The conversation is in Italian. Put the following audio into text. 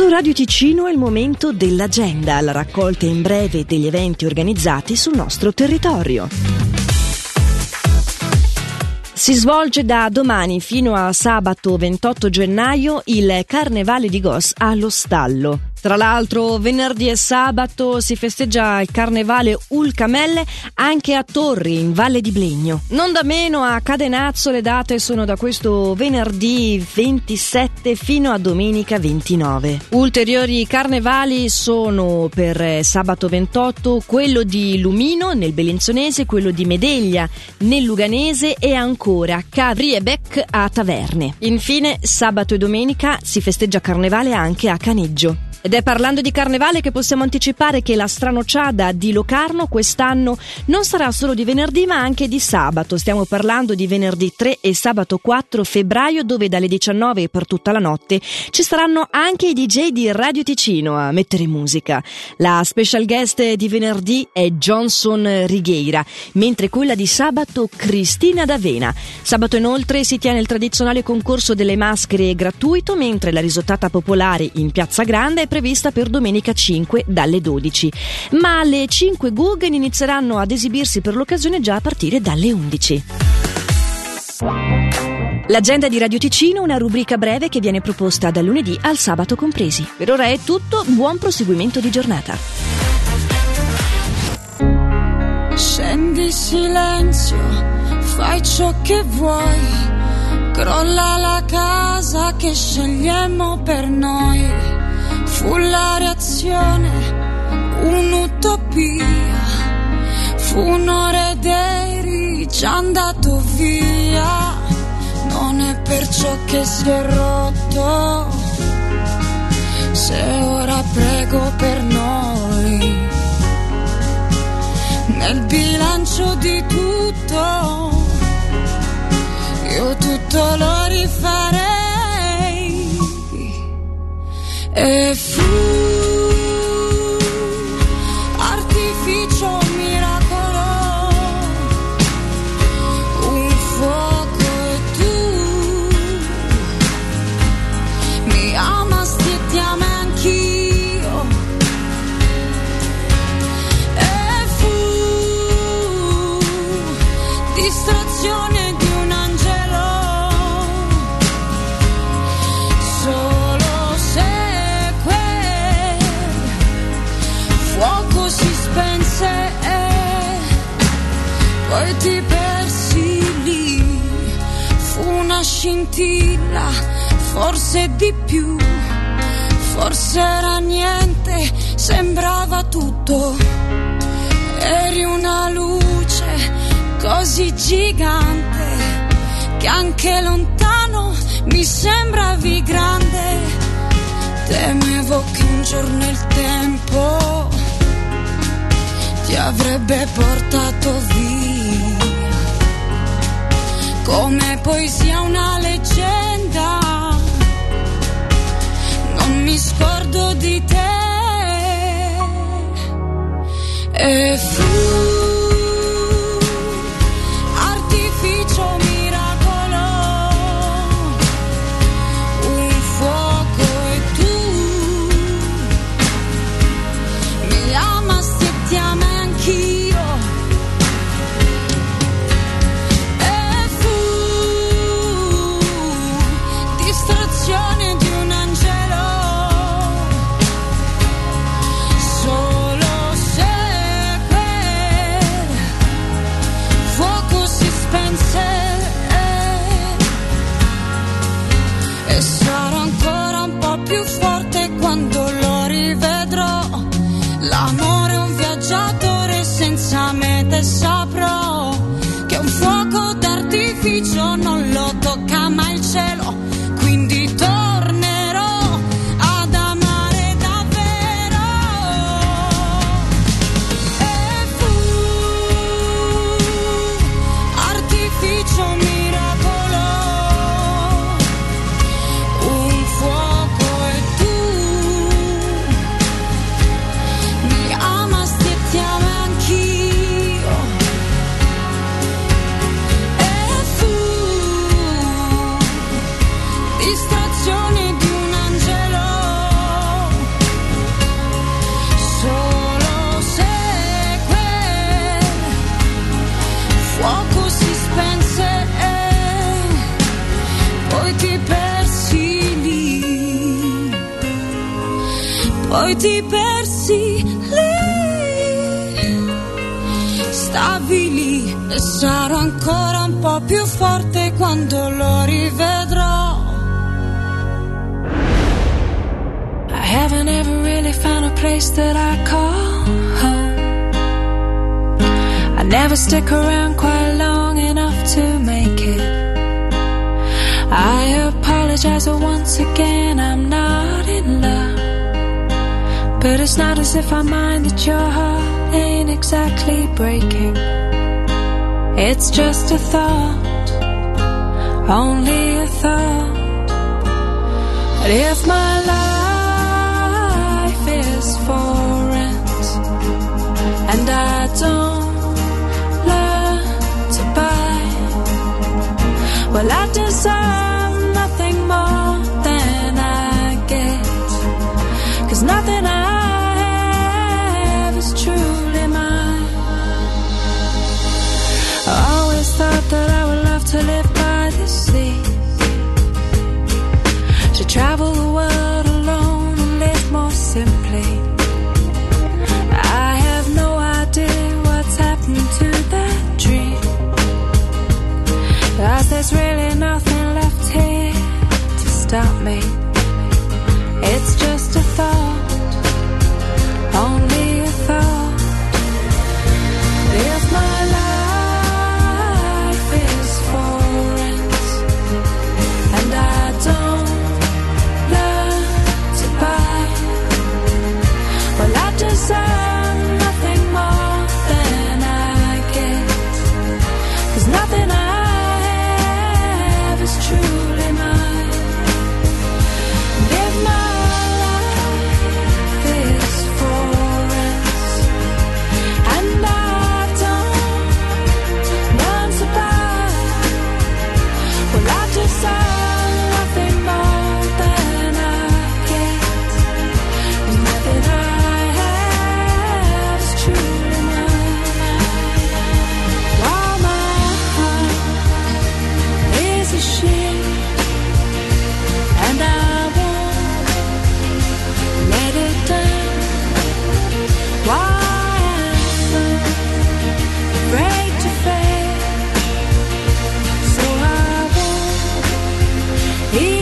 Su Radio Ticino è il momento dell'agenda, la raccolta in breve degli eventi organizzati sul nostro territorio. Si svolge da domani fino a sabato 28 gennaio il Carnevale di Gos allo Stallo. Tra l'altro, venerdì e sabato si festeggia il carnevale Ulcamelle anche a Torri, in Valle di Blegno. Non da meno a Cadenazzo le date sono da questo venerdì 27 fino a domenica 29. Ulteriori carnevali sono per sabato 28 quello di Lumino nel Bellinzonese, quello di Medeglia nel Luganese e ancora Cavri e Bec a Taverne. Infine, sabato e domenica si festeggia carnevale anche a Caneggio. Ed è parlando di carnevale che possiamo anticipare che la stranociada di Locarno quest'anno non sarà solo di venerdì ma anche di sabato. Stiamo parlando di venerdì 3 e sabato 4 febbraio dove dalle 19 per tutta la notte ci saranno anche i DJ di Radio Ticino a mettere musica. La special guest di venerdì è Johnson Righeira, mentre quella di sabato Cristina D'Avena. Sabato inoltre si tiene il tradizionale concorso delle maschere gratuito mentre la risottata popolare in Piazza Grande è prevista per domenica 5 dalle 12, ma le 5 Guggen inizieranno ad esibirsi per l'occasione già a partire dalle 11. L'agenda di Radio Ticino, una rubrica breve che viene proposta dal lunedì al sabato compresi. Per ora è tutto, buon proseguimento di giornata. Scendi silenzio, fai ciò che vuoi, crolla la casa che scegliamo per noi fu la reazione, un'utopia, fu un'ora ed eri già andato via, non è perciò che si è rotto, se ora prego per noi, nel bilancio di tutto, io tutto lo rifarei. E scintilla, forse di più, forse era niente, sembrava tutto. Eri una luce così gigante che anche lontano mi sembravi grande. Temevo che un giorno il tempo ti avrebbe portato via come poesia una leggenda. Non mi scordo di te. E fu you fall. distrazioni di un angelo. Solo se quel fuoco si spense e poi ti persi lì, poi ti persi lì, stavi lì e sarò ancora un po' più forte quando lo rivedrò. Place that I call home. I never stick around quite long enough to make it. I apologize once again, I'm not in love. But it's not as if I mind that your heart ain't exactly breaking. It's just a thought, only a thought. But if my life travel the world alone and live more simply. I have no idea what's happened to that dream. Cause there's really nothing left here to stop me.